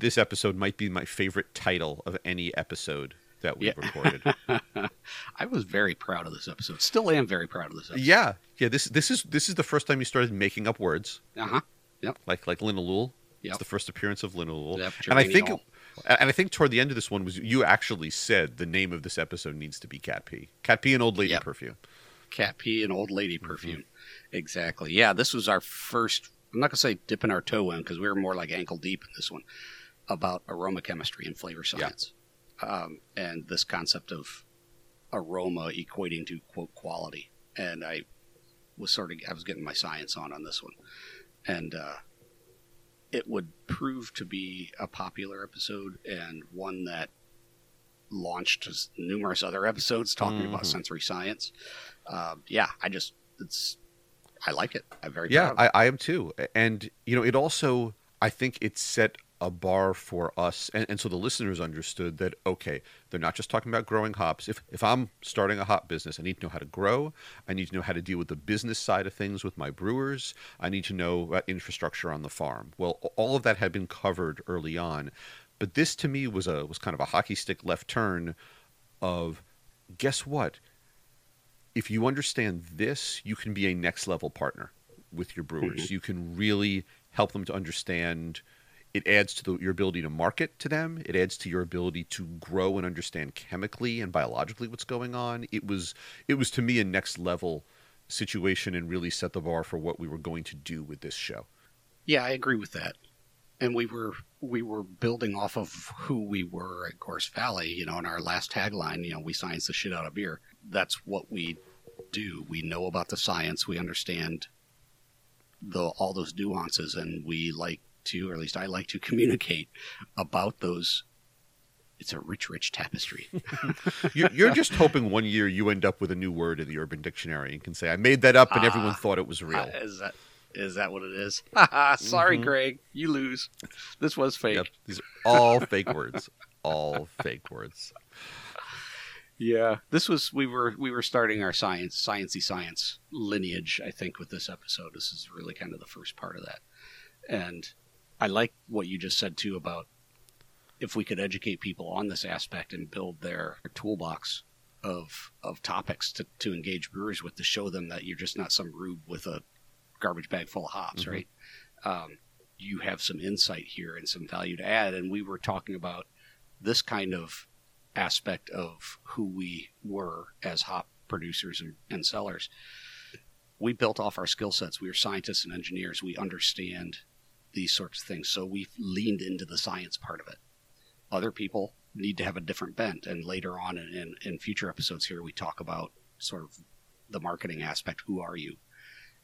this episode might be my favorite title of any episode that we've Yeah. recorded. I was very proud of this episode. Still am very proud of this episode. yeah, yeah. This this is this is the first time you started making up words Uh huh. Yep. like like linalool. Yep. It's the first appearance of linalool, Yep, and I think and I think toward the end of this one was you actually said the name of this episode needs to be Cat Pee. Cat Pee and Old Lady Yep. Perfume. Cat pee and old lady Mm-hmm. perfume. Exactly. Yeah, this was our first. I'm not gonna say dipping our toe in because we were more like ankle deep in this one about aroma chemistry and flavor science, um, and this concept of aroma equating to quote quality. And I was sort of I was getting my science on on this one, and uh, it would prove to be a popular episode and one that launched numerous other episodes talking about Mhm. sensory science. Um, yeah, I just it's I like it. I'm very Yeah, proud. of it. I, I am too. And you know, it also I think it set a bar for us, and, and so the listeners understood that okay, they're not just talking about growing hops. If if I'm starting a hop business, I need to know how to grow. I need to know how to deal with the business side of things with my brewers. I need to know about infrastructure on the farm. Well, all of that had been covered early on, but this to me was a was kind of a hockey stick left turn of guess what? If you understand this, you can be a next level partner with your brewers. Mm-hmm. You can really help them to understand. It adds to the, your ability to market to them. It adds to your ability to grow and understand chemically and biologically what's going on. It was it was to me a next level situation and really set the bar for what we were going to do with this show. Yeah, I agree with that. And we were we were building off of who we were at Gorst Valley, you know, in our last tagline, you know, we science the shit out of beer. That's what we do. We know about the science, we understand the all those nuances and we like to, or at least I like to communicate about those it's a rich, rich tapestry. You're, you're just hoping one year you end up with a new word in the Urban Dictionary and can say, "I made that up," and everyone Ah. thought it was real. Uh, is that is that what it is? Sorry, Mhm. Greg, you lose. This was fake. Yep, these are all fake words. All fake words. Yeah, this was we were we were starting our science sciency science lineage. I think with this episode, this is really kind of the first part of that, and I like what you just said too about if we could educate people on this aspect and build their toolbox of of topics to, to engage brewers with to show them that you're just not some rube with a garbage bag full of hops, Mhm. right? Um, you have some insight here and some value to add, and we were talking about this kind of aspect of who we were as hop producers and, and sellers. We built off our skill sets. We were scientists and engineers. We understand these sorts of things. So we leaned into the science part of it. Other people need to have a different bent. And later on in, in, in future episodes here, we talk about sort of the marketing aspect. Who are you?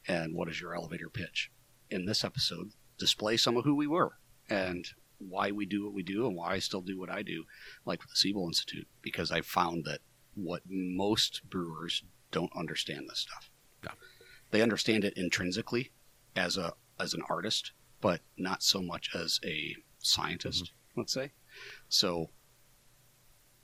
And what is your elevator pitch? In this episode, display some of who we were and why we do what we do and why I still do what I do like with the Siebel Institute, because I found that what most brewers don't understand this stuff. Yeah. They understand it intrinsically as a as an artist, but not so much as a scientist, let's say. So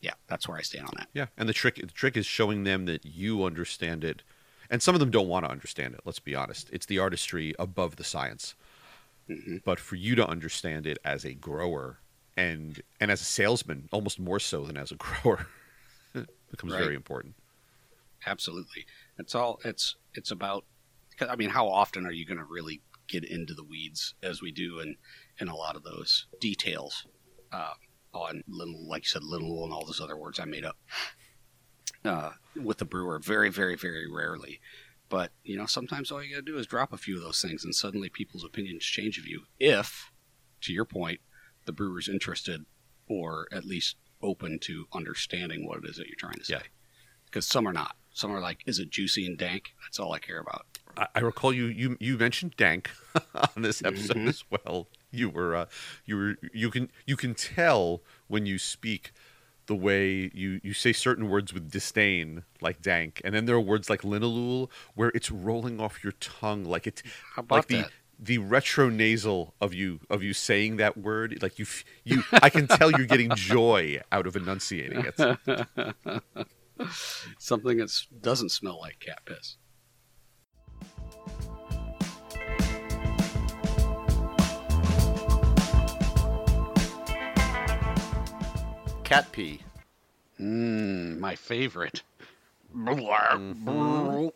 yeah, that's where I stand on that. Yeah, and the trick the trick is showing them that you understand it, and some of them don't want to understand it. Let's be honest; it's the artistry above the science. hmm But for you to understand it as a grower and and as a salesman, almost more so than as a grower, becomes Right. very important. Absolutely. It's all it's it's about. I mean, how often are you going to really get into the weeds as we do in in a lot of those details uh, on little, like you said, little and all those other words I made up uh, with the brewer. Very, very, very rarely. But you know, sometimes all you got to do is drop a few of those things, and suddenly people's opinions change of you. If, to your point, the brewer's interested or at least open to understanding what it is that you're trying to say Yeah. because some are not. Some are like, is it juicy and dank? That's all I care about. I, I recall you you you mentioned dank on this episode Mhm. as well. You were uh, you were you can you can tell when you speak the way you you say certain words with disdain like dank, and then there are words like linalool where it's rolling off your tongue like it How about like the that? the retro nasal of you of you saying that word like you you I can tell you're getting joy out of enunciating it. Something that doesn't smell like cat piss. cat pee. Mmm, my favorite. Mm-hmm.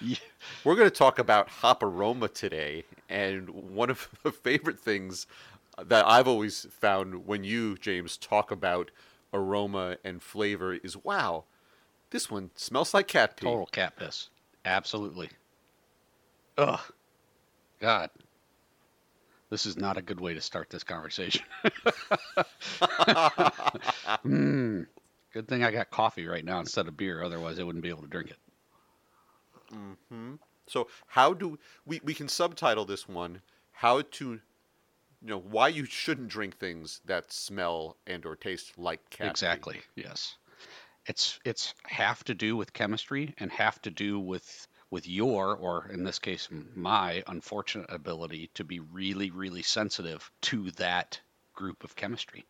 We're going to talk about hop aroma today, and one of the favorite things that I've always found when you, James, talk about aroma and flavor is wow, this one smells like cat pee. Total cat piss. Absolutely. Ugh. God. This is not a good way to start this conversation. mm. Good thing I got coffee right now instead of beer, otherwise I wouldn't be able to drink it. Mm-hmm. So how do we we can subtitle this one how to you know why you shouldn't drink things that smell and or taste like cat. pee. Exactly. Yes. It's it's have to do with chemistry and have to do with with your or in this case my unfortunate ability to be really really sensitive to that group of chemistry.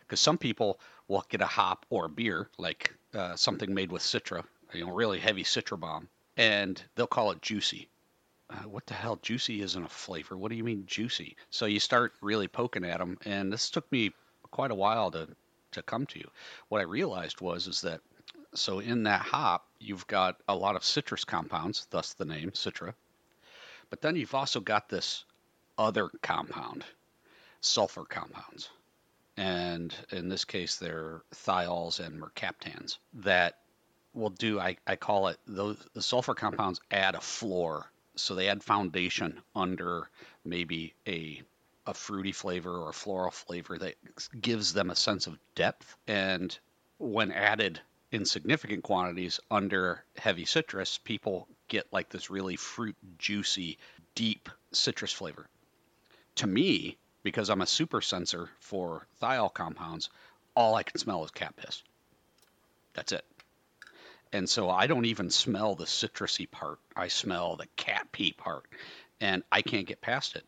Because some people will get a hop or a beer like uh, something made with citra, you know, really heavy citra bomb, and they'll call it juicy. Uh, what the hell? Juicy isn't a flavor. What do you mean juicy? So you start really poking at them, and this took me quite a while to to come to. What I realized was is that so in that hop you've got a lot of citrus compounds, thus the name citra. But then you've also got this other compound, sulfur compounds. And in this case, they're thiols and mercaptans that will do, I, I call it, those, the sulfur compounds add a floor. So they add foundation under maybe a a fruity flavor or floral flavor that gives them a sense of depth. And when added in significant quantities under heavy citrus, people get like this really fruit juicy, deep citrus flavor. To me, because I'm a super sensor for thiol compounds, all I can smell is cat piss. That's it. And so I don't even smell the citrusy part. I smell the cat pee part. And I can't get past it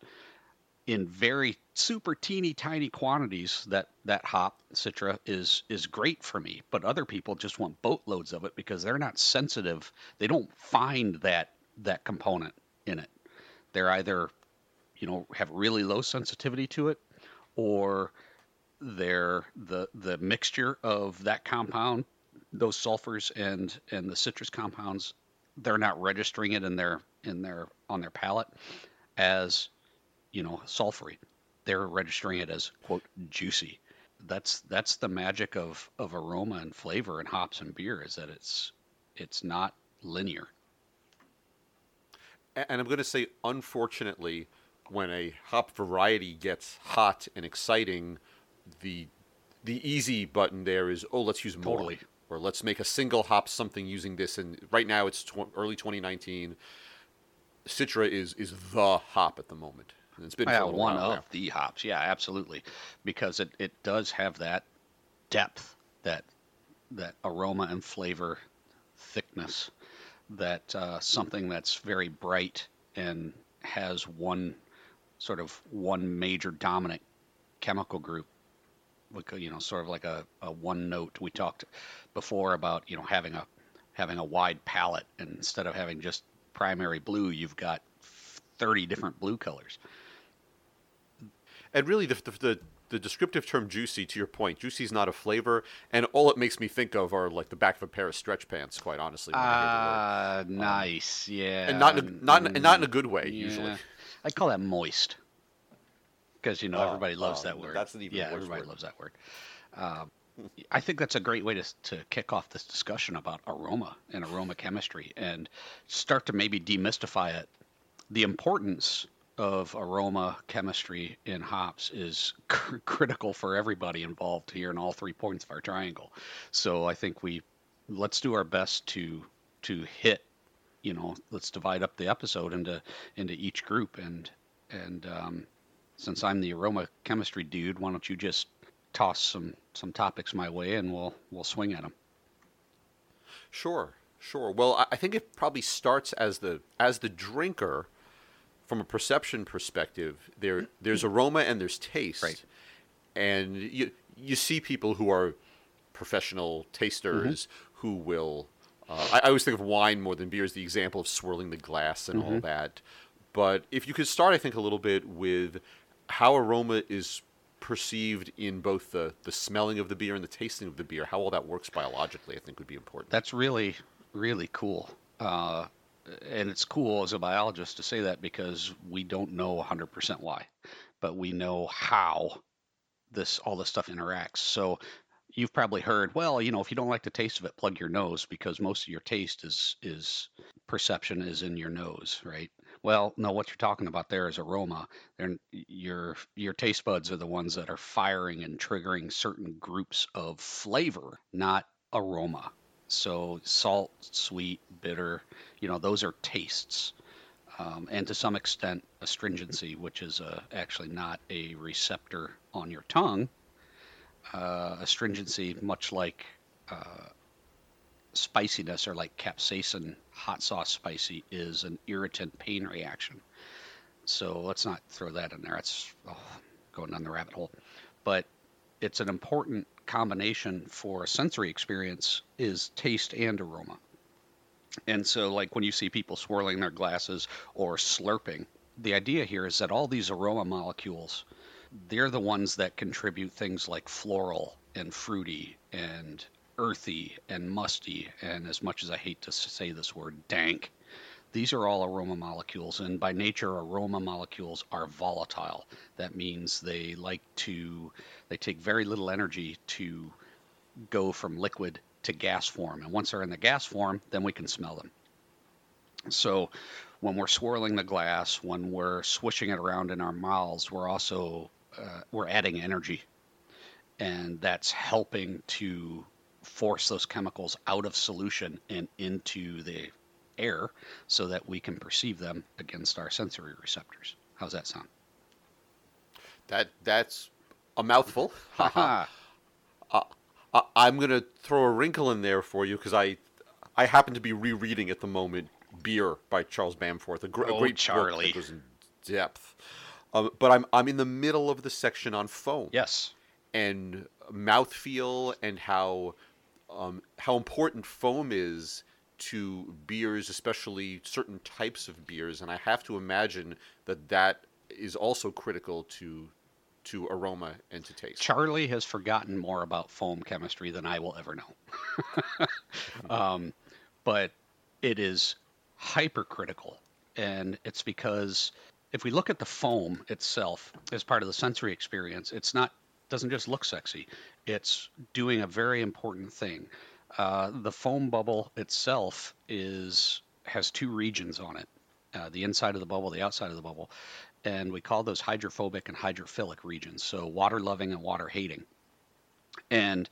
in very super teeny tiny quantities that that hop citra is is great for me but other people just want boatloads of it because they're not sensitive they don't find that that component in it they're either you know have really low sensitivity to it or they're the the mixture of that compound those sulfurs and and the citrus compounds they're not registering it in their in their on their palate as you know, sulfury. They're registering it as quote juicy. That's that's the magic of of aroma and flavor in hops and beer is that it's it's not linear. And I'm going to say, unfortunately, when a hop variety gets hot and exciting, the the easy button there is oh let's use more Totally. Or let's make a single hop something using this. And right now it's tw- early 2019. Citra is is the hop at the moment. And it's been Yeah, one of now. the hops. Yeah, absolutely. Because it, it does have that depth, that that aroma and flavor thickness, that uh, something that's very bright and has one sort of one major dominant chemical group you know sort of like a, a one note we talked before about you know having a having a wide palette and instead of having just primary blue you've got 30 different blue colors And really, the, the, the, the descriptive term juicy, to your point, juicy is not a flavor, and all it makes me think of are like the back of a pair of stretch pants, quite honestly. when I hear the word. Ah, nice. Yeah. and not in a, not in, and not in a good way, yeah. usually. I call that moist. Because you know Oh, everybody loves oh, that word. that's an even yeah, everybody word. loves that word. Um, I think that's a great way to to kick off this discussion about aroma and aroma chemistry, and start to maybe demystify it. The importance of aroma chemistry in hops is cr- critical for everybody involved here in all three points of our triangle. So I think we let's do our best to to hit you know let's divide up the episode into into each group and and um, since I'm the aroma chemistry dude, why don't you just toss some some topics my way and we'll we'll swing at them. Sure, sure. Well, I, think it probably starts as the as the drinker, from a perception perspective. There, there's aroma and there's taste, Right. and you you see people who are professional tasters who will. Uh, I, I always think of wine more than beer as the example of swirling the glass and all that. But if you could start, I think a little bit with how aroma is perceived in both the the smelling of the beer and the tasting of the beer, how all that works biologically, I think would be important. That's really, really cool. Uh, and it's cool as a biologist to say that because we don't know 100% why, but we know how this all this stuff interacts. So you've probably heard, well, you know, if you don't like the taste of it, plug your nose because most of your taste is is perception is in your nose, right? Well, no, what you're talking about there is aroma. They're, your your taste buds are the ones that are firing and triggering certain groups of flavor, not aroma. So salt, sweet, bitter, you know, those are tastes. Um, and to some extent, astringency, which is uh, actually not a receptor on your tongue. Uh, astringency, much like uh, spiciness or like capsaicin, hot sauce spicy, is an irritant pain reaction. So let's not throw that in there. It's oh, going down the rabbit hole. But it's an important combination for a sensory experience is taste and aroma. And so, like when you see people swirling their glasses or slurping, the idea here is that all these aroma molecules, they're the ones that contribute things like floral and fruity and earthy and musty. And as much as I hate to say this word, dank, these are all aroma molecules. And by nature, aroma molecules are volatile. That means they like to, they take very little energy to go from liquid to gas form. And once they're in the gas form, then we can smell them. So when we're swirling the glass, when we're swishing it around in our mouths, we're also uh, we're adding energy, and that's helping to force those chemicals out of solution and into the air so that we can perceive them against our sensory receptors. How's that sound? That that's a mouthful. uh, I'm going to throw a wrinkle in there for you because I I happen to be rereading at the moment Beer by Charles Bamforth, a, gr- oh, a great Charlie. book that goes in depth. Um, but I'm I'm in the middle of the section on foam. Yes. And mouthfeel and how um, how important foam is to beers, especially certain types of beers, and I have to imagine that that is also critical to to aroma and to taste. Charlie has forgotten more about foam chemistry than I will ever know. um, but it is hypercritical, and it's because if we look at the foam itself as part of the sensory experience, it's not doesn't just look sexy; it's doing a very important thing. Uh, the foam bubble itself is has two regions on it: uh, the inside of the bubble, the outside of the bubble, and we call those hydrophobic and hydrophilic regions. So water loving and water hating. And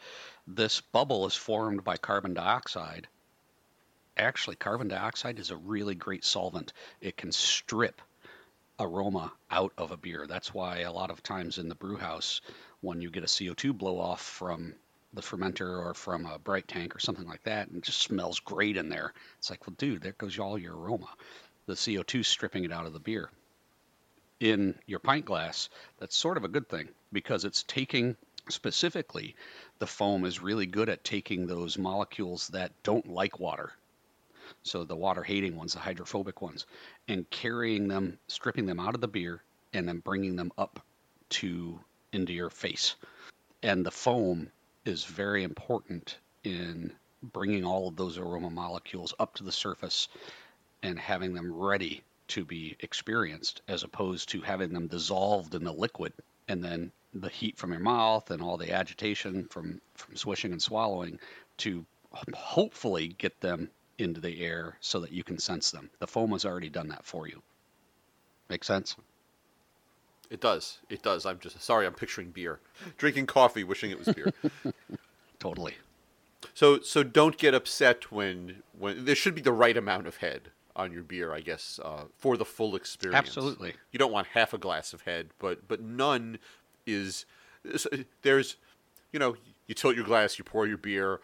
this bubble is formed by carbon dioxide. Actually, carbon dioxide is a really great solvent. It can strip aroma out of a beer. That's why a lot of times in the brew house, when you get a CO2 blow off from the fermenter or from a bright tank or something like that, and just smells great in there. It's like, well, dude, there goes all your aroma. The CO2 stripping it out of the beer in your pint glass, that's sort of a good thing because it's taking specifically the foam is really good at taking those molecules that don't like water. So the water hating ones, the hydrophobic ones, and carrying them, stripping them out of the beer and then bringing them up to into your face. And the foam is very important in bringing all of those aroma molecules up to the surface and having them ready to be experienced as opposed to having them dissolved in the liquid and then the heat from your mouth and all the agitation from from swishing and swallowing to hopefully get them into the air so that you can sense them. The foam has already done that for you. Make sense? It does. It does. I'm just sorry. I'm picturing beer, drinking coffee, wishing it was beer. totally. So so don't get upset when when there should be the right amount of head on your beer, I guess, uh, for the full experience. Absolutely. You don't want half a glass of head, but but none is there's you know you tilt your glass, you pour your beer.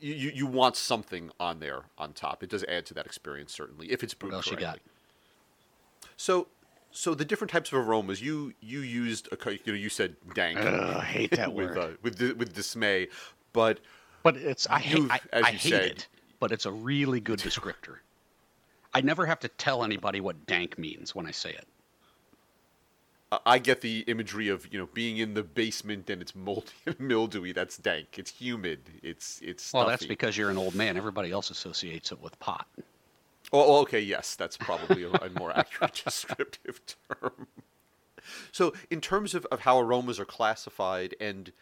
You, you, want something on there on top. It does add to that experience certainly if it's brewed what else correctly. you got? So so the different types of aromas you you used a, you know you said dank Ugh, I hate that with word. uh, with with dismay, but But it's I hate I, as I you hate said- it. But it's a really good descriptor. I never have to tell anybody what dank means when I say it. I get the imagery of you know being in the basement and it's moldy and mildewy. That's dank. It's humid. It's it's. Stuffy. Well, that's because you're an old man. Everybody else associates it with pot. Oh, oh okay. Yes, that's probably a, a more accurate descriptive term. So, in terms of, of how aromas are classified and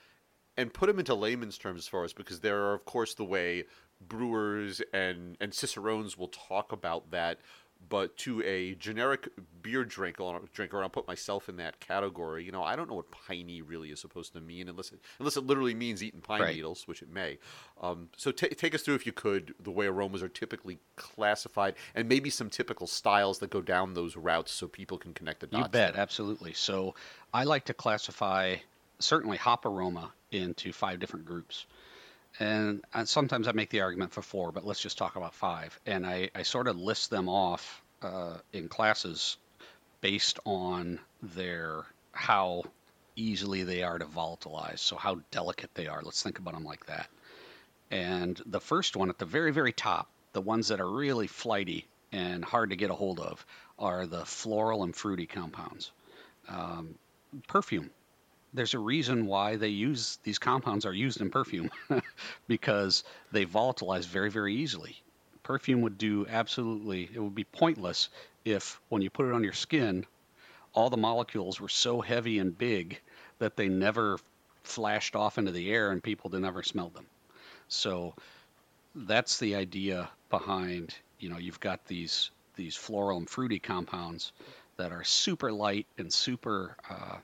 and put them into layman's terms as far as because there are of course the way brewers and and cicerones will talk about that but to a generic beer drinker, drinker, I'll put myself in that category. You know, I don't know what piney really is supposed to mean, unless it, unless it literally means eating pine right. needles, which it may. Um, so t- take us through, if you could, the way aromas are typically classified, and maybe some typical styles that go down those routes, so people can connect the dots. You bet, there. absolutely. So I like to classify certainly hop aroma into five different groups. And, sometimes I make the argument for four, but let's just talk about five. And I, I sort of list them off uh, in classes based on their how easily they are to volatilize, so how delicate they are. Let's think about them like that. And the first one at the very, very top, the ones that are really flighty and hard to get a hold of, are the floral and fruity compounds. Um, perfume there's a reason why they use these compounds are used in perfume because they volatilize very very easily. Perfume would do absolutely it would be pointless if when you put it on your skin all the molecules were so heavy and big that they never flashed off into the air and people never smelled them. So that's the idea behind you know you've got these these floral and fruity compounds that are super light and super uh,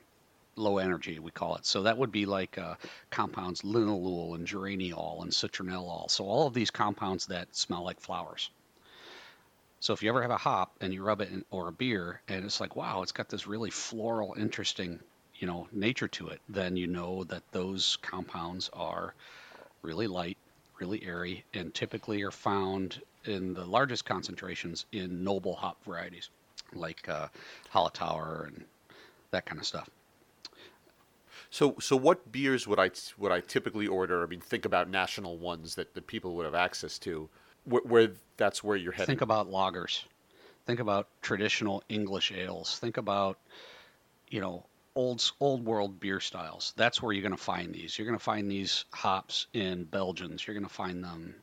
low energy, we call it. So that would be like uh, compounds linalool and geraniol and citronellol. So all of these compounds that smell like flowers. So if you ever have a hop and you rub it in, or a beer and it's like, wow, it's got this really floral, interesting, you know, nature to it, then you know that those compounds are really light, really airy, and typically are found in the largest concentrations in noble hop varieties like uh, Hallertauer and that kind of stuff. So, so what beers would I would I typically order? I mean, think about national ones that the people would have access to, where, where that's where you're heading. Think about lagers. Think about traditional English ales. Think about, you know, old old world beer styles. That's where you're going to find these. You're going to find these hops in Belgians. You're going to find them,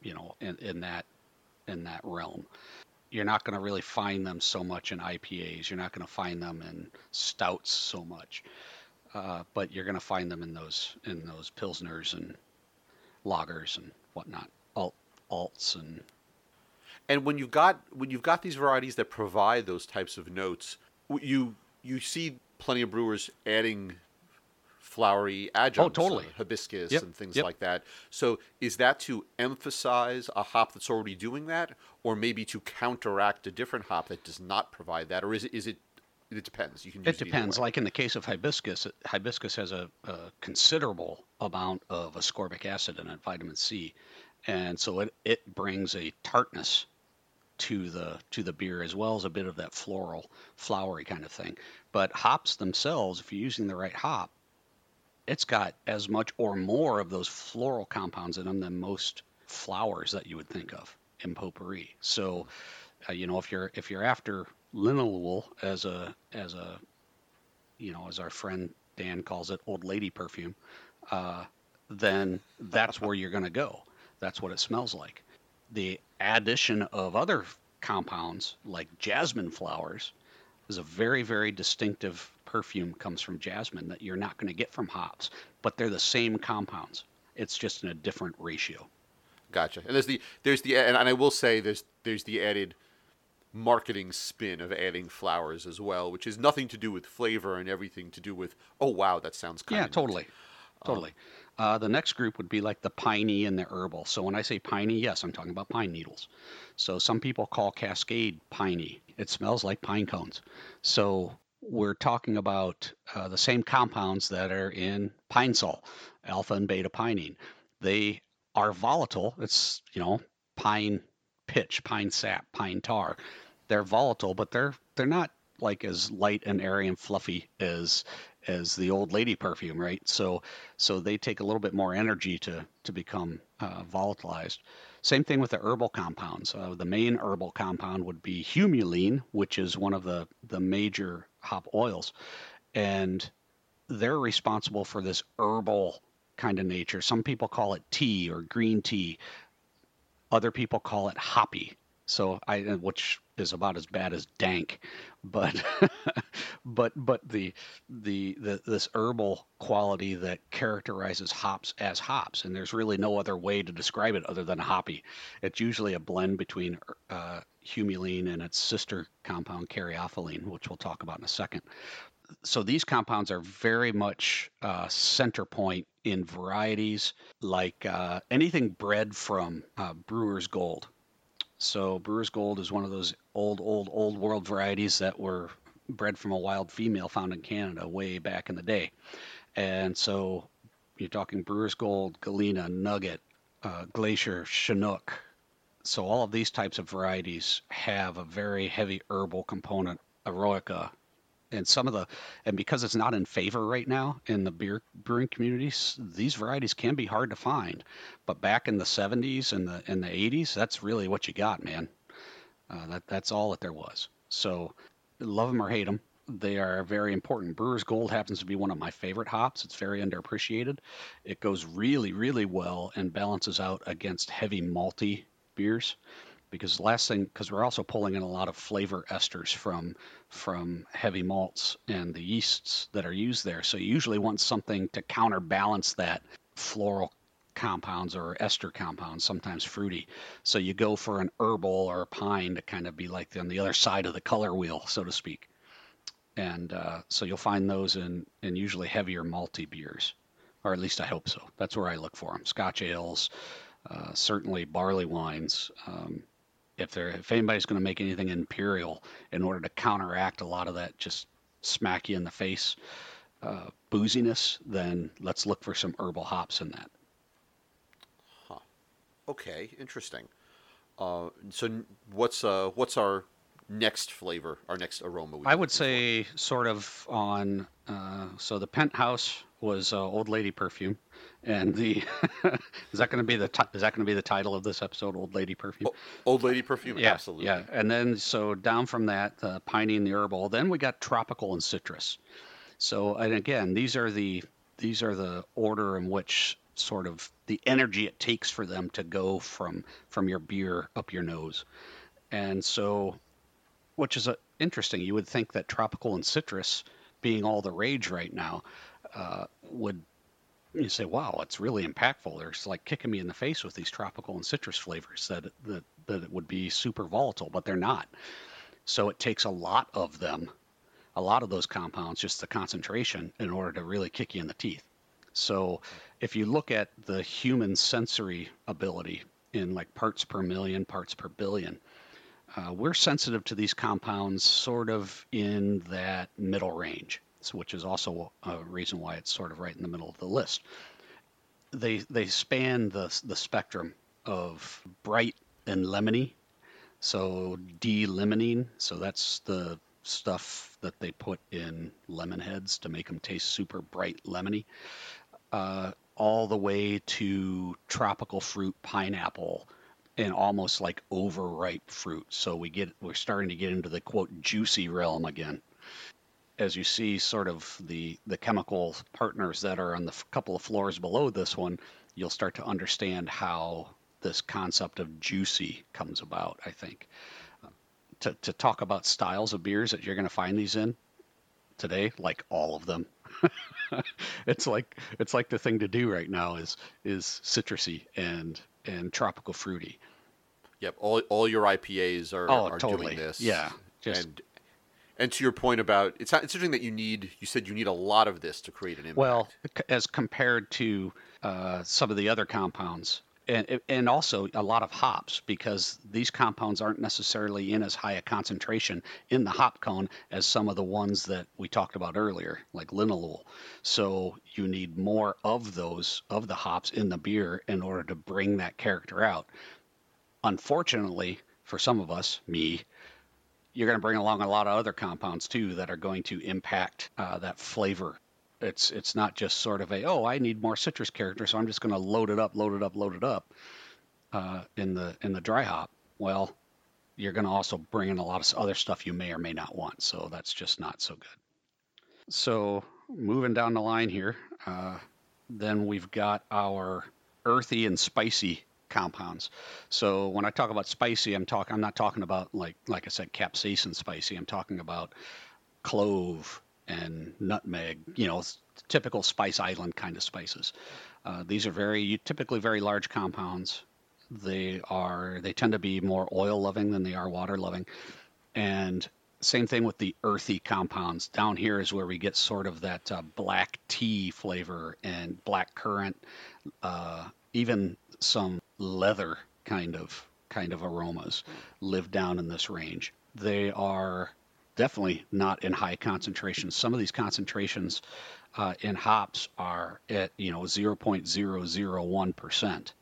you know, in, in that in that realm. You're not going to really find them so much in IPAs. You're not going to find them in stouts so much uh, but you're going to find them in those in those pilsners and lagers and whatnot, alt alts and. And when you've got when you've got these varieties that provide those types of notes, you you see plenty of brewers adding flowery adjuncts, oh, totally. hibiscus yep. and things yep. like that. So is that to emphasize a hop that's already doing that, or maybe to counteract a different hop that does not provide that, or is it is it it depends. You can. it depends. Like in the case of hibiscus, hibiscus has a, a, considerable amount of ascorbic acid in it, vitamin C, and so it it brings a tartness to the to the beer as well as a bit of that floral, flowery kind of thing. But hops themselves, if you're using the right hop, it's got as much or more of those floral compounds in them than most flowers that you would think of in potpourri. So, uh, you know, if you're if you're after linalool as a as a you know as our friend Dan calls it old lady perfume, uh, then that's where you're going to go. That's what it smells like. The addition of other compounds like jasmine flowers is a very very distinctive perfume comes from jasmine that you're not going to get from hops, but they're the same compounds. It's just in a different ratio. Gotcha. And there's the there's the and I will say there's there's the added marketing spin of adding flowers as well, which has nothing to do with flavor and everything to do with oh wow that sounds kind yeah totally neat. totally. Um, uh, the next group would be like the piney and the herbal. So when I say piney, yes, I'm talking about pine needles. So some people call Cascade piney. It smells like pine cones. So we're talking about uh, the same compounds that are in pine sol, alpha and beta pinene. They are volatile. It's you know pine pitch, pine sap, pine tar they're volatile, but they're they're not like as light and airy and fluffy as as the old lady perfume, right? So so they take a little bit more energy to to become uh, volatilized. Same thing with the herbal compounds. Uh, the main herbal compound would be humulene, which is one of the the major hop oils, and they're responsible for this herbal kind of nature. Some people call it tea or green tea. Other people call it hoppy. So I, which is about as bad as dank, but but but the, the the this herbal quality that characterizes hops as hops, and there's really no other way to describe it other than hoppy. It's usually a blend between uh, humulene and its sister compound caryophyllene, which we'll talk about in a second. So these compounds are very much uh, center point in varieties like uh, anything bred from uh, Brewer's Gold. So Brewer's Gold is one of those old, old, old world varieties that were bred from a wild female found in Canada way back in the day. And so you're talking Brewer's Gold, Galena, Nugget, uh, Glacier, Chinook. So all of these types of varieties have a very heavy herbal component, Eroica, and some of the and because it's not in favor right now in the beer brewing communities these varieties can be hard to find. But back in the 70s and the in the 80s that's really what you got man. Uh, that that's all that there was. So love them or hate them they are very important. Brewer's gold happens to be one of my favorite hops. It's very underappreciated. It goes really really well and balances out against heavy malty beers because last thing because we're also pulling in a lot of flavor esters from from heavy malts and the yeasts that are used there. So you usually want something to counterbalance that floral compounds or ester compounds sometimes fruity. So you go for an herbal or a pine to kind of be like on the other side of the color wheel so to speak. And uh, so you'll find those in in usually heavier malty beers or at least i hope so. That's where i look for them scotch ales uh, certainly barley wines um, if they're if anybody's going to make anything imperial in order to counteract a lot of that just smack you in the face uh, booziness, then let's look for some herbal hops in that. Huh. Okay, interesting. Uh, so what's uh, what's our next flavor, our next aroma? I would say for? sort of on. Uh, so the penthouse was uh, Old Lady perfume, and the is that going to be the t- is that going to be the title of this episode, Old Lady perfume? Old Lady perfume, yeah, absolutely. Yeah, and then so down from that, the piney and the herbal. Then we got tropical and citrus. So and again, these are the these are the order in which sort of the energy it takes for them to go from from your beer up your nose, and so which is a, interesting. You would think that tropical and citrus being all the rage right now uh, would you say, wow, it's really impactful. They're like kicking me in the face with these tropical and citrus flavors that that that it would be super volatile, but they're not. So it takes a lot of them, a lot of those compounds, just the concentration, in order to really kick you in the teeth. So if you look at the human sensory ability in like parts per million, parts per billion, uh, we're sensitive to these compounds sort of in that middle range which is also a reason why it's sort of right in the middle of the list. They they span the the spectrum of bright and lemony. So D-limonene, so that's the stuff that they put in lemon heads to make them taste super bright lemony. Uh, all the way to tropical fruit pineapple and almost like overripe fruit. So we get we're starting to get into the quote juicy realm again as you see sort of the the chemical partners that are on the f- couple of floors below this one, you'll start to understand how this concept of juicy comes about. I think uh, to to talk about styles of beers that you're going to find these in today, like all of them. it's like it's like the thing to do right now is is citrusy and and tropical fruity. Yep, all all your IPAs are, oh, are totally. doing this. Yeah, just and and to your point about it's not, it's interesting that you need you said you need a lot of this to create an impact. Well, as compared to uh, some of the other compounds, and and also a lot of hops because these compounds aren't necessarily in as high a concentration in the hop cone as some of the ones that we talked about earlier, like linalool. So you need more of those of the hops in the beer in order to bring that character out. Unfortunately, for some of us, me, you're going to bring along a lot of other compounds too that are going to impact uh, that flavor. It's it's not just sort of a oh I need more citrus character so I'm just going to load it up, load it up, load it up uh, in the in the dry hop. Well, you're going to also bring in a lot of other stuff you may or may not want. So that's just not so good. So moving down the line here, uh, then we've got our earthy and spicy compounds. So when I talk about spicy, I'm talking I'm not talking about like like I said capsaicin spicy. I'm talking about clove and nutmeg, you know, typical spice island kind of spices. Uh, these are very typically very large compounds. They are they tend to be more oil loving than they are water loving. And same thing with the earthy compounds. Down here is where we get sort of that uh, black tea flavor and black currant, uh, even some leather kind of kind of aromas live down in this range. They are definitely not in high concentrations. Some of these concentrations uh, in hops are at you know 0.001 percent,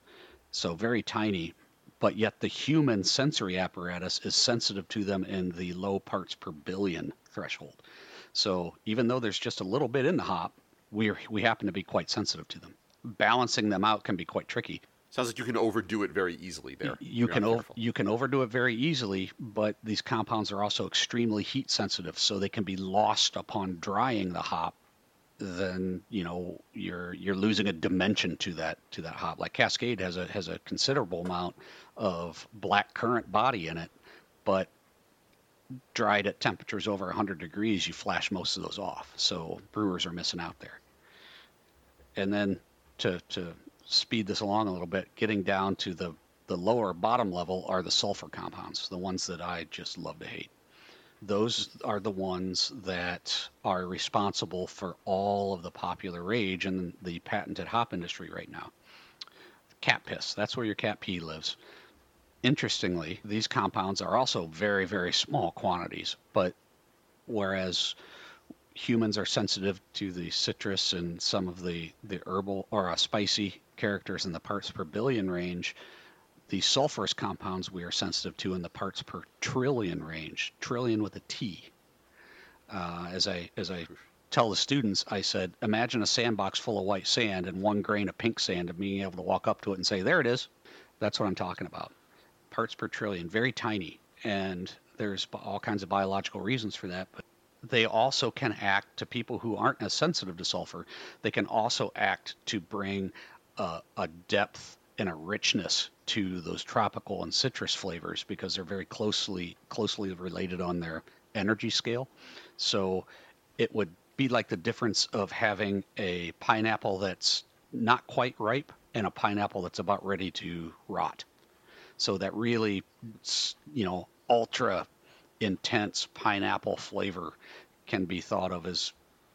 so very tiny. But yet the human sensory apparatus is sensitive to them in the low parts per billion threshold. So even though there's just a little bit in the hop, we we happen to be quite sensitive to them. Balancing them out can be quite tricky. Sounds like you can overdo it very easily there. You can o- you can overdo it very easily, but these compounds are also extremely heat sensitive, so they can be lost upon drying the hop. Then you know you're you're losing a dimension to that to that hop. Like Cascade has a has a considerable amount of black currant body in it, but dried at temperatures over 100 degrees, you flash most of those off. So brewers are missing out there. And then to to speed this along a little bit, getting down to the the lower bottom level are the sulfur compounds, the ones that I just love to hate. Those are the ones that are responsible for all of the popular rage in the patented hop industry right now. Cat piss, that's where your cat pee lives. Interestingly, these compounds are also very, very small quantities, but whereas humans are sensitive to the citrus and some of the, the herbal or uh, spicy characters in the parts per billion range, the sulfurous compounds we are sensitive to in the parts per trillion range, trillion with a T. Uh, as I as I tell the students, I said, imagine a sandbox full of white sand and one grain of pink sand, and being able to walk up to it and say, "There it is." That's what I'm talking about. Parts per trillion, very tiny, and there's all kinds of biological reasons for that, but they also can act to people who aren't as sensitive to sulfur. They can also act to bring a, a depth and a richness to those tropical and citrus flavors because they're very closely closely related on their energy scale. So it would be like the difference of having a pineapple that's not quite ripe and a pineapple that's about ready to rot. So that really, you know, ultra intense pineapple flavor can be thought of as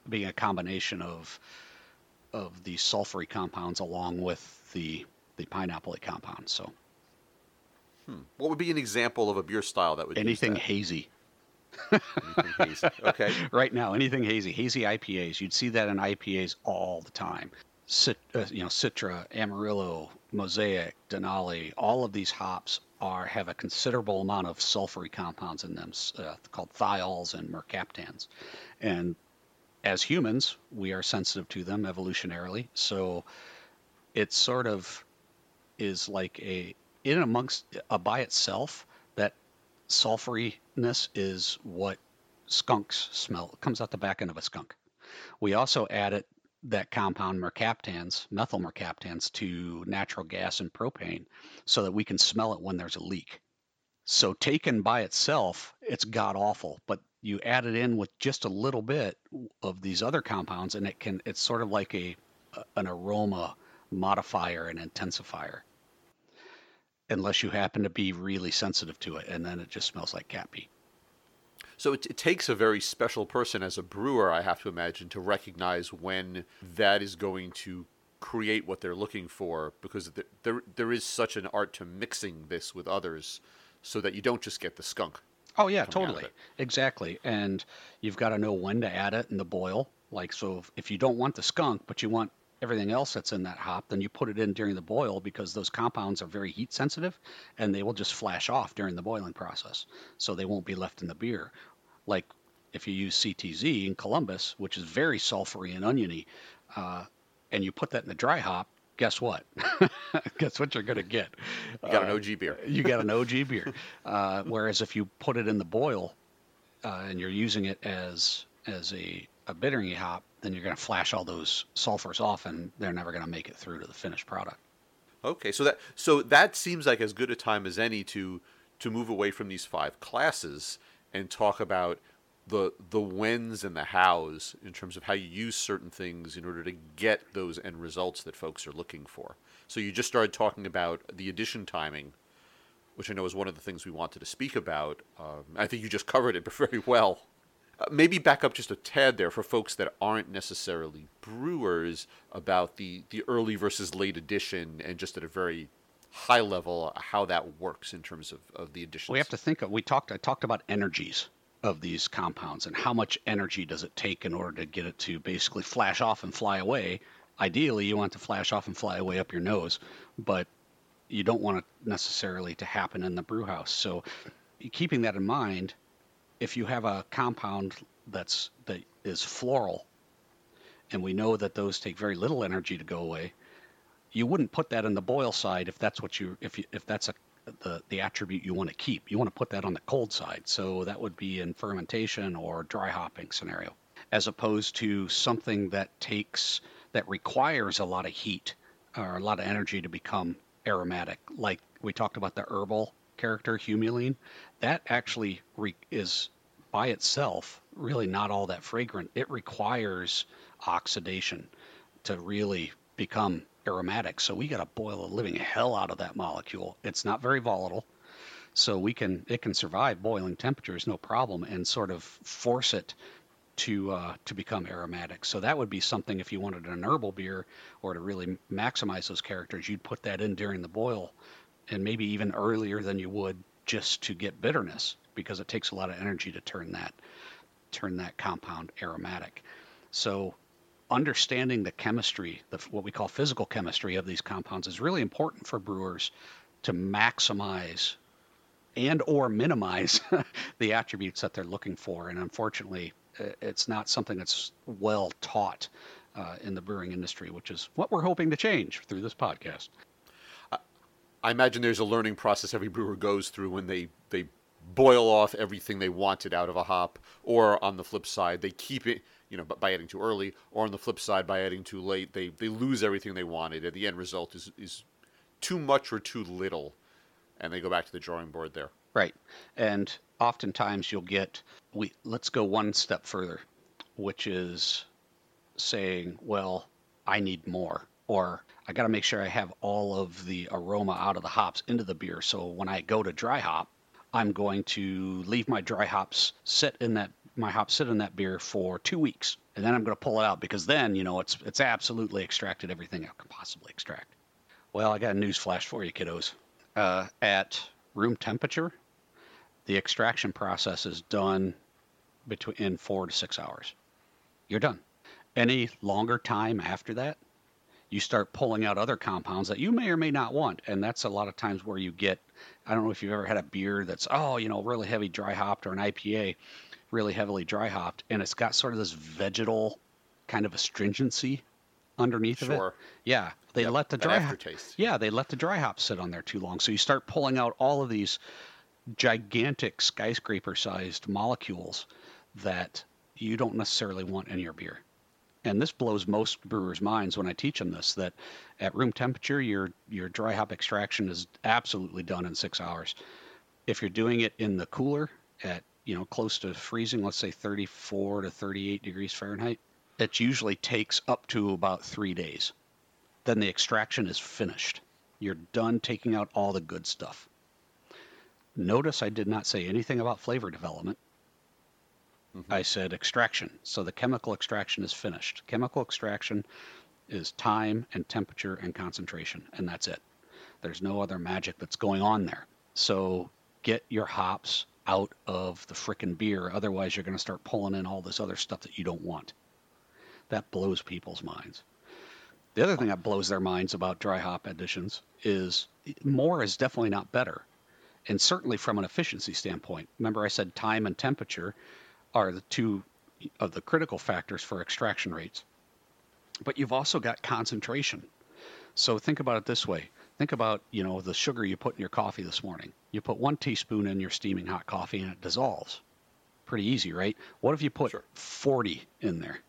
being a combination of of the sulfury compounds along with the the pineapple compounds. So, hmm. what would be an example of a beer style that would anything hazy? anything hazy. Okay. right now, anything hazy, hazy IPAs. You'd see that in IPAs all the time. Cit, uh, you know, Citra, Amarillo, Mosaic, Denali. All of these hops are have a considerable amount of sulfury compounds in them, uh, called thiols and mercaptans, and as humans, we are sensitive to them evolutionarily. So it sort of is like a in amongst a by itself that sulfuryness is what skunks smell it comes out the back end of a skunk. We also added that compound mercaptans, methyl mercaptans to natural gas and propane so that we can smell it when there's a leak. So taken by itself, it's god awful, but you add it in with just a little bit of these other compounds and it can it's sort of like a an aroma modifier and intensifier. Unless you happen to be really sensitive to it and then it just smells like cat pee. So it, it, takes a very special person as a brewer i have to imagine to recognize when that is going to create what they're looking for because there, there, there is such an art to mixing this with others so that you don't just get the skunk Oh yeah, totally, exactly. And you've got to know when to add it in the boil. Like so, if, if you don't want the skunk, but you want everything else that's in that hop, then you put it in during the boil because those compounds are very heat sensitive, and they will just flash off during the boiling process. So they won't be left in the beer. Like if you use CTZ in Columbus, which is very sulfury and oniony, uh, and you put that in the dry hop, guess what? guess what you're going to get? You got an Uh, OG beer. you got an OG beer. Uh, whereas if you put it in the boil uh, and you're using it as as a, a bittering hop, then you're going to flash all those sulfurs off, and they're never going to make it through to the finished product. Okay, so that so that seems like as good a time as any to to move away from these five classes and talk about the the whens and the hows in terms of how you use certain things in order to get those end results that folks are looking for. So you just started talking about the addition timing, which I know is one of the things we wanted to speak about. Um, I think you just covered it very well. Uh, maybe back up just a tad there for folks that aren't necessarily brewers about the, the early versus late addition and just at a very high level how that works in terms of, of the additions. We have to think of. We talked. I talked about energies of these compounds and how much energy does it take in order to get it to basically flash off and fly away. Ideally, you want to flash off and fly away up your nose, but you don't want it necessarily to happen in the brew house. So, keeping that in mind, if you have a compound that's that is floral, and we know that those take very little energy to go away, you wouldn't put that in the boil side if that's what you if you, if that's a the the attribute you want to keep. You want to put that on the cold side. So that would be in fermentation or dry hopping scenario, as opposed to something that takes that requires a lot of heat or a lot of energy to become aromatic. Like we talked about the herbal character humulene, that actually re- is by itself really not all that fragrant. It requires oxidation to really become aromatic. So we got to boil the living hell out of that molecule. It's not very volatile. So we can it can survive boiling temperatures no problem and sort of force it to uh, to become aromatic. So that would be something if you wanted an herbal beer or to really maximize those characters, you'd put that in during the boil and maybe even earlier than you would just to get bitterness because it takes a lot of energy to turn that turn that compound aromatic. So understanding the chemistry, the, what we call physical chemistry of these compounds is really important for brewers to maximize and or minimize the attributes that they're looking for. And unfortunately, it's not something that's well taught uh, in the brewing industry, which is what we're hoping to change through this podcast. I imagine there's a learning process every brewer goes through when they, they boil off everything they wanted out of a hop, or on the flip side, they keep it, you know, by adding too early, or on the flip side, by adding too late, they, they lose everything they wanted, and the end result is, is too much or too little, and they go back to the drawing board there. Right. And oftentimes you'll get we let's go one step further, which is saying, well, I need more or I got to make sure I have all of the aroma out of the hops into the beer. So when I go to dry hop, I'm going to leave my dry hops sit in that my hops sit in that beer for 2 weeks and then I'm going to pull it out because then, you know, it's it's absolutely extracted everything I could possibly extract. Well, I got a news flash for you kiddos. Uh, at room temperature, the extraction process is done between in four to six hours. You're done. Any longer time after that, you start pulling out other compounds that you may or may not want, and that's a lot of times where you get. I don't know if you've ever had a beer that's oh you know really heavy dry hopped or an IPA, really heavily dry hopped, and it's got sort of this vegetal kind of astringency underneath of it. Sure. Yeah, they Yep, let the dry hop, yeah, they let the dry hop sit on there too long. So you start pulling out all of these gigantic skyscraper-sized molecules that you don't necessarily want in your beer. And this blows most brewers' minds when I teach them this that at room temperature your your dry hop extraction is absolutely done in 6 hours. If you're doing it in the cooler at, you know, close to freezing, let's say 34 to 38 degrees Fahrenheit, it usually takes up to about 3 days then the extraction is finished. You're done taking out all the good stuff. Notice I did not say anything about flavor development. Mm-hmm. I said extraction. So the chemical extraction is finished. Chemical extraction is time and temperature and concentration, and that's it. There's no other magic that's going on there. So get your hops out of the frickin' beer. Otherwise, you're going to start pulling in all this other stuff that you don't want. That blows people's minds. The other thing that blows their minds about dry hop additions is more is definitely not better. And certainly from an efficiency standpoint. Remember, I said time and temperature are the two of the critical factors for extraction rates. But you've also got concentration. So think about it this way. Think about, you know, the sugar you put in your coffee this morning. You put one teaspoon in your steaming hot coffee and it dissolves. Pretty easy, right? What if you put Sure. 40 in there?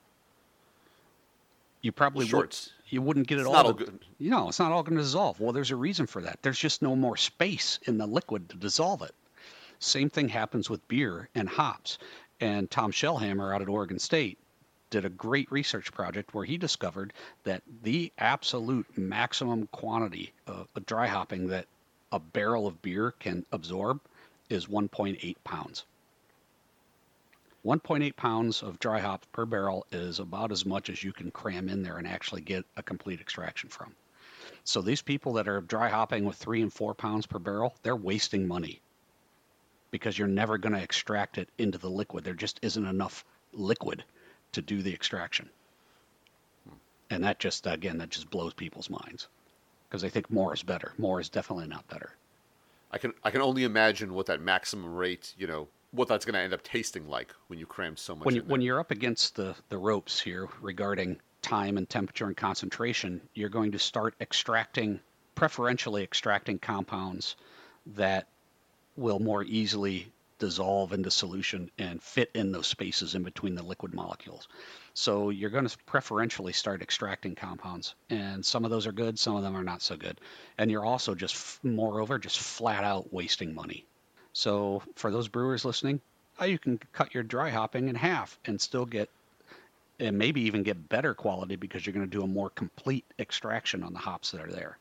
You probably Sure, Would, you wouldn't get it It's all. not all to- good. You know, it's not all going to dissolve. Well, there's a reason for that. There's just no more space in the liquid to dissolve it. Same thing happens with beer and hops. And Tom Shellhammer out at Oregon State did a great research project where he discovered that the absolute maximum quantity of dry hopping that a barrel of beer can absorb is 1.8 pounds. 1.8 pounds of dry hops per barrel is about as much as you can cram in there and actually get a complete extraction from. So these people that are dry hopping with three and four pounds per barrel, they're wasting money because you're never going to extract it into the liquid. There just isn't enough liquid to do the extraction. And that just, again, that just blows people's minds because they think more is better. More is definitely not better. I can I can only imagine what that maximum rate, you know, what that's going to end up tasting like when you cram so much when you, when you're up against the, the ropes here regarding time and temperature and concentration, you're going to start extracting, preferentially extracting compounds that will more easily dissolve into solution and fit in those spaces in between the liquid molecules. So you're going to preferentially start extracting compounds, and some of those are good, some of them are not so good. And you're also just, moreover, just flat out wasting money. So for those brewers listening, you can cut your dry hopping in half and still get, and maybe even get better quality because you're going to do a more complete extraction on the hops that are there.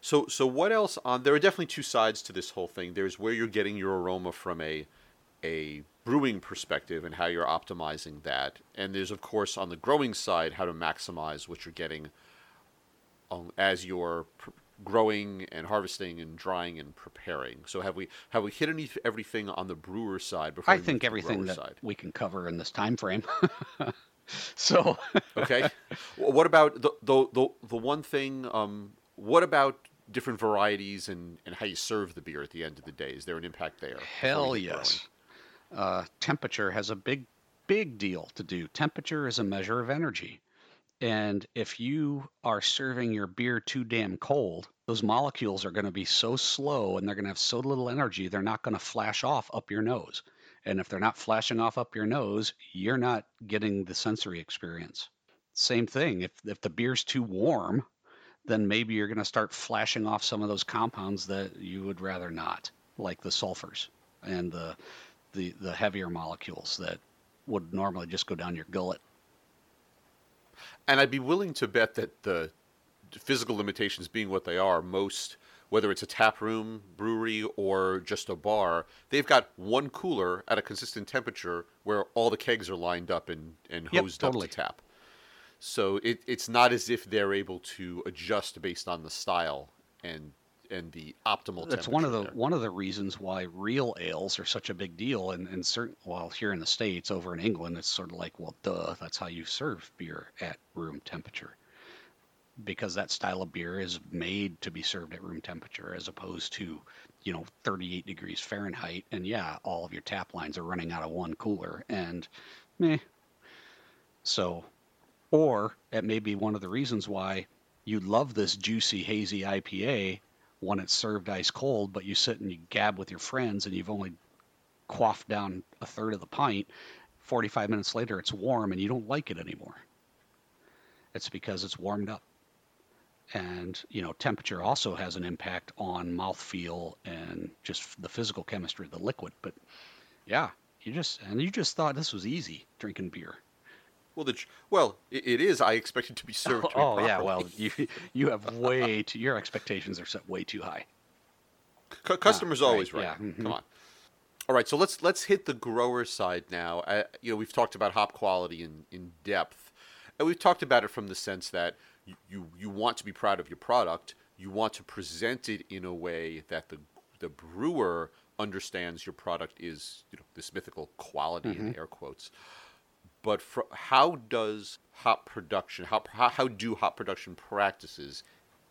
So, so what else on? There are definitely two sides to this whole thing. There's where you're getting your aroma from a a brewing perspective and how you're optimizing that, and there's of course on the growing side how to maximize what you're getting um, as you're pr- growing and harvesting and drying and preparing. So have we have we hit any everything on the brewer side before? I think everything that side? we can cover in this time frame. so Okay. What about the the the, the one thing? Um, what about different varieties and, and how you serve the beer at the end of the day? Is there an impact there? Hell yes. Uh, temperature has a big, big deal to do. Temperature is a measure of energy. And if you are serving your beer too damn cold, those molecules are going to be so slow and they're going to have so little energy, they're not going to flash off up your nose. And if they're not flashing off up your nose, you're not getting the sensory experience. Same thing. If, if the beer's too warm, then maybe you're going to start flashing off some of those compounds that you would rather not, like the sulfurs and the the, the heavier molecules that would normally just go down your gullet. And I'd be willing to bet that the physical limitations being what they are, most whether it's a tap room, brewery, or just a bar, they've got one cooler at a consistent temperature where all the kegs are lined up and, and Yep, hosed totally. up to tap. So it, it's not as if they're able to adjust based on the style and and the optimal That's one of the there. one of the reasons why real ales are such a big deal. And, and certain, well, here in the states, over in England, it's sort of like, well, duh, that's how you serve beer at room temperature, because that style of beer is made to be served at room temperature, as opposed to, you know, 38 degrees Fahrenheit. And yeah, all of your tap lines are running out of one cooler, and meh. So, or it may be one of the reasons why you love this juicy, hazy IPA when it's served ice cold, but you sit and you gab with your friends and you've only quaffed down a third of the pint. 45 minutes later, it's warm and you don't like it anymore. It's because it's warmed up. And, you know, temperature also has an impact on mouthfeel and just the physical chemistry of the liquid. But yeah, you just, and you just thought this was easy drinking beer. Well, the, well, it, it is. I expect it to be served. To me Oh, yeah, well, you, you have way too, your expectations are set way too high. C- customers Ah, right, always right. yeah, mhm. Come on. All right, so let's let's hit the grower side now. Uh, you know, we've talked about hop quality in, in depth, and we've talked about it from the sense that you, you you want to be proud of your product. You want to present it in a way that the the brewer understands your product is you know this mythical quality in Mm-hmm. air quotes. But fr- how does hop production how, how how do hop production practices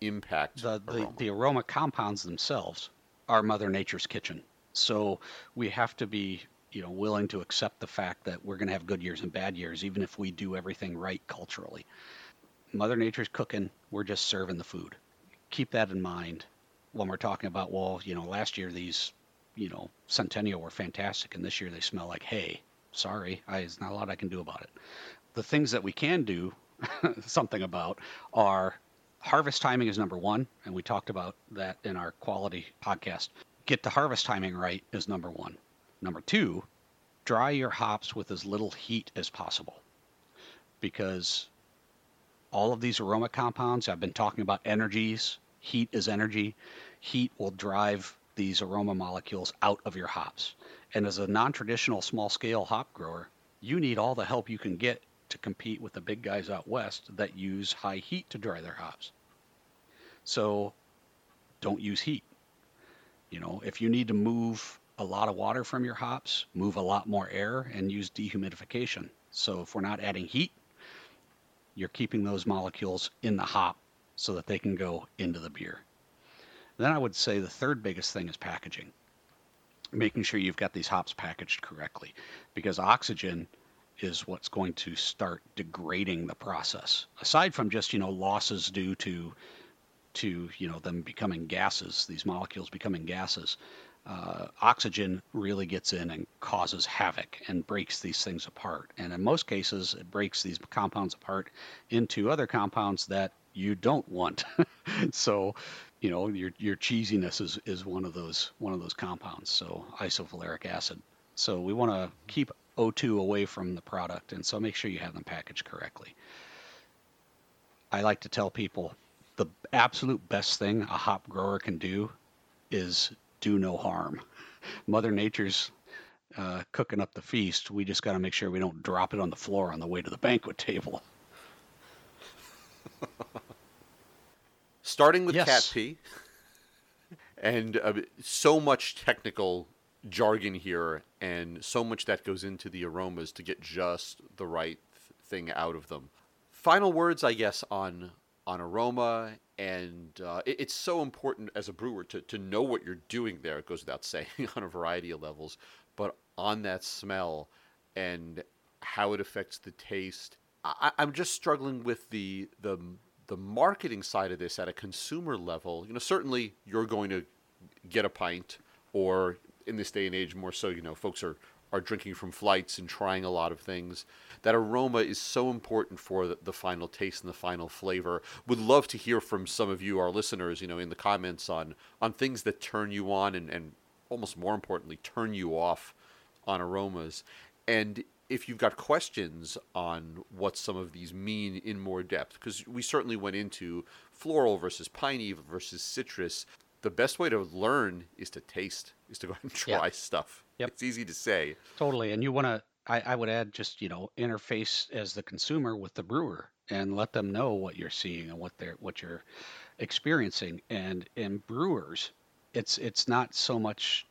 impact the, the, aroma? the aroma compounds themselves are Mother Nature's kitchen. So we have to be, you know, willing to accept the fact that we're going to have good years and bad years, even if we do everything right culturally. Mother Nature's cooking. We're just serving the food. Keep that in mind when we're talking about, well, you know, last year these, you know, Centennial were fantastic, and this year they smell like hay. Sorry, I, there's not a lot I can do about it. The things that we can do something about are harvest timing is number one, and we talked about that in our quality podcast. Get the harvest timing right is number one. Number two, dry your hops with as little heat as possible because all of these aroma compounds, I've been talking about energies, heat is energy. Heat will drive these aroma molecules out of your hops. And as a non traditional small scale hop grower, you need all the help you can get to compete with the big guys out west that use high heat to dry their hops. So don't use heat. You know, if you need to move a lot of water from your hops, move a lot more air and use dehumidification. So if we're not adding heat, you're keeping those molecules in the hop so that they can go into the beer. Then I would say the third biggest thing is packaging. Making sure you've got these hops packaged correctly because oxygen is what's going to start degrading the process. Aside from just, you know, losses due to to, you know, them becoming gases, these molecules becoming gases, uh, oxygen really gets in and causes havoc and breaks these things apart. And in most cases, it breaks these compounds apart into other compounds that you don't want. so, you know, your your cheesiness is, is one of those one of those compounds. So isovaleric acid. So we want to keep O2 away from the product, and so make sure you have them packaged correctly. I like to tell people the absolute best thing a hop grower can do is do no harm. Mother Nature's uh, cooking up the feast. We just got to make sure we don't drop it on the floor on the way to the banquet table. Starting with Yes. cat pee, and uh, so much technical jargon here, and so much that goes into the aromas to get just the right th- thing out of them. Final words, I guess, on on aroma, and uh, it, it's so important as a brewer to, to know what you're doing there. It goes without saying on a variety of levels, but on that smell and how it affects the taste. I, I'm just struggling with the the the marketing side of this at a consumer level. You know, certainly you're going to get a pint, or in this day and age, more so, you know, folks are are drinking from flights and trying a lot of things. That aroma is so important for the, the final taste and the final flavor. Would love to hear from some of you, our listeners, you know, in the comments on on things that turn you on and, and almost more importantly, turn you off on aromas. And if you've got questions on what some of these mean in more depth, because we certainly went into floral versus piney versus citrus, the best way to learn is to taste, is to go and try Yeah. stuff. Yep. It's easy to say. Totally. And you want to, I, I would add just, you know, interface as the consumer with the brewer and let them know what you're seeing and what they're, what you're experiencing. And in brewers, it's, it's not so much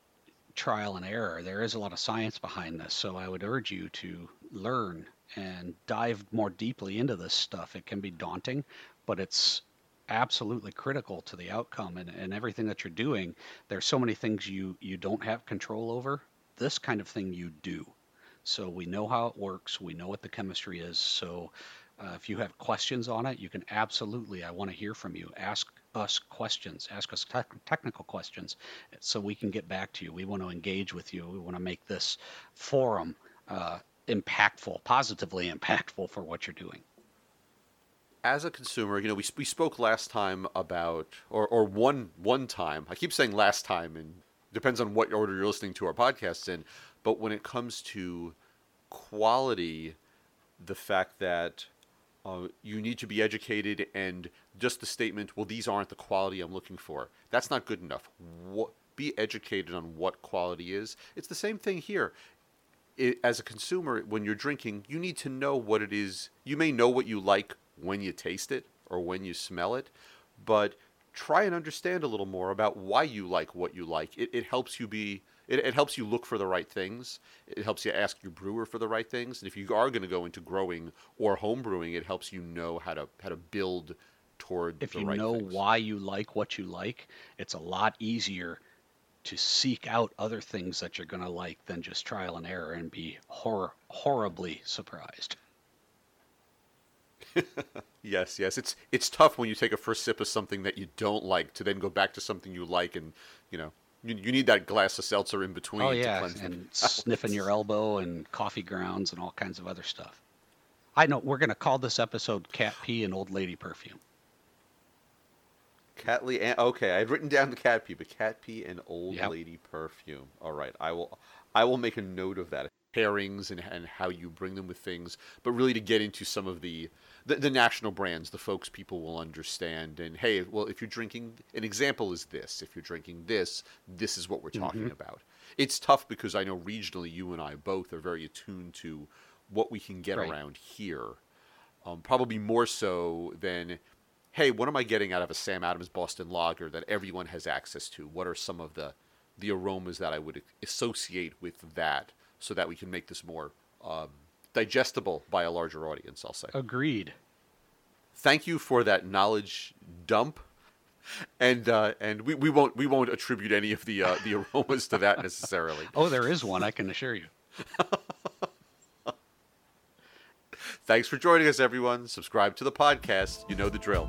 trial and error. There is a lot of science behind this. So I would urge you to learn and dive more deeply into this stuff. It can be daunting, but it's absolutely critical to the outcome and, and everything that you're doing. There's so many things you, you don't have control over. This kind of thing you do. So we know how it works. We know what the chemistry is. So uh, if you have questions on it, you can absolutely, I want to hear from you. Ask us questions, ask us tech technical questions so we can get back to you. We want to engage with you. We want to make this forum uh, impactful, positively impactful for what you're doing. As a consumer, you know, we, we spoke last time about, or, or one one time. I keep saying last time, and depends on what order you're listening to our podcasts in. But when it comes to quality, the fact that uh, you need to be educated and just the statement, well, these aren't the quality I'm looking for. That's not good enough. What, be educated on what quality is. It's the same thing here. It, as a consumer, when you're drinking, you need to know what it is. You may know what you like when you taste it or when you smell it, but try and understand a little more about why you like what you like. It, it helps you be it, it helps you look for the right things. It helps you ask your brewer for the right things. And if you are going to go into growing or home brewing, it helps you know how to how to build toward If you right know things. why you like what you like, it's a lot easier to seek out other things that you're going to like than just trial and error and be hor- horribly surprised. Yes, yes. It's it's tough when you take a first sip of something that you don't like to then go back to something you like, and you know you, you need that glass of seltzer in between. Oh to yeah, cleanse and sniffing your elbow and coffee grounds and all kinds of other stuff. I know we're going to call this episode "Cat Pee and Old Lady Perfume." Cat Lee. and- Okay, I've written down the cat pee, but cat pee and old Yep. lady perfume. All right, I will. I will make a note of that. Pairings and, and how you bring them with things, but really to get into some of the, the the national brands, the folks people will understand. And hey, well, if you're drinking, an example is this. If you're drinking this, this is what we're talking about. It's tough because I know regionally, you and I both are very attuned to what we can get Right. around here um, probably more so than, hey, what am I getting out of a Sam Adams Boston Lager that everyone has access to? What are some of the the aromas that I would associate with that, so that we can make this more um, digestible by a larger audience? I'll say. Agreed. Thank you for that knowledge dump. And uh, and we, we won't we won't attribute any of the uh, the aromas to that necessarily. Oh, there is one. I can assure you. Thanks for joining us, everyone. Subscribe to the podcast. You know the drill.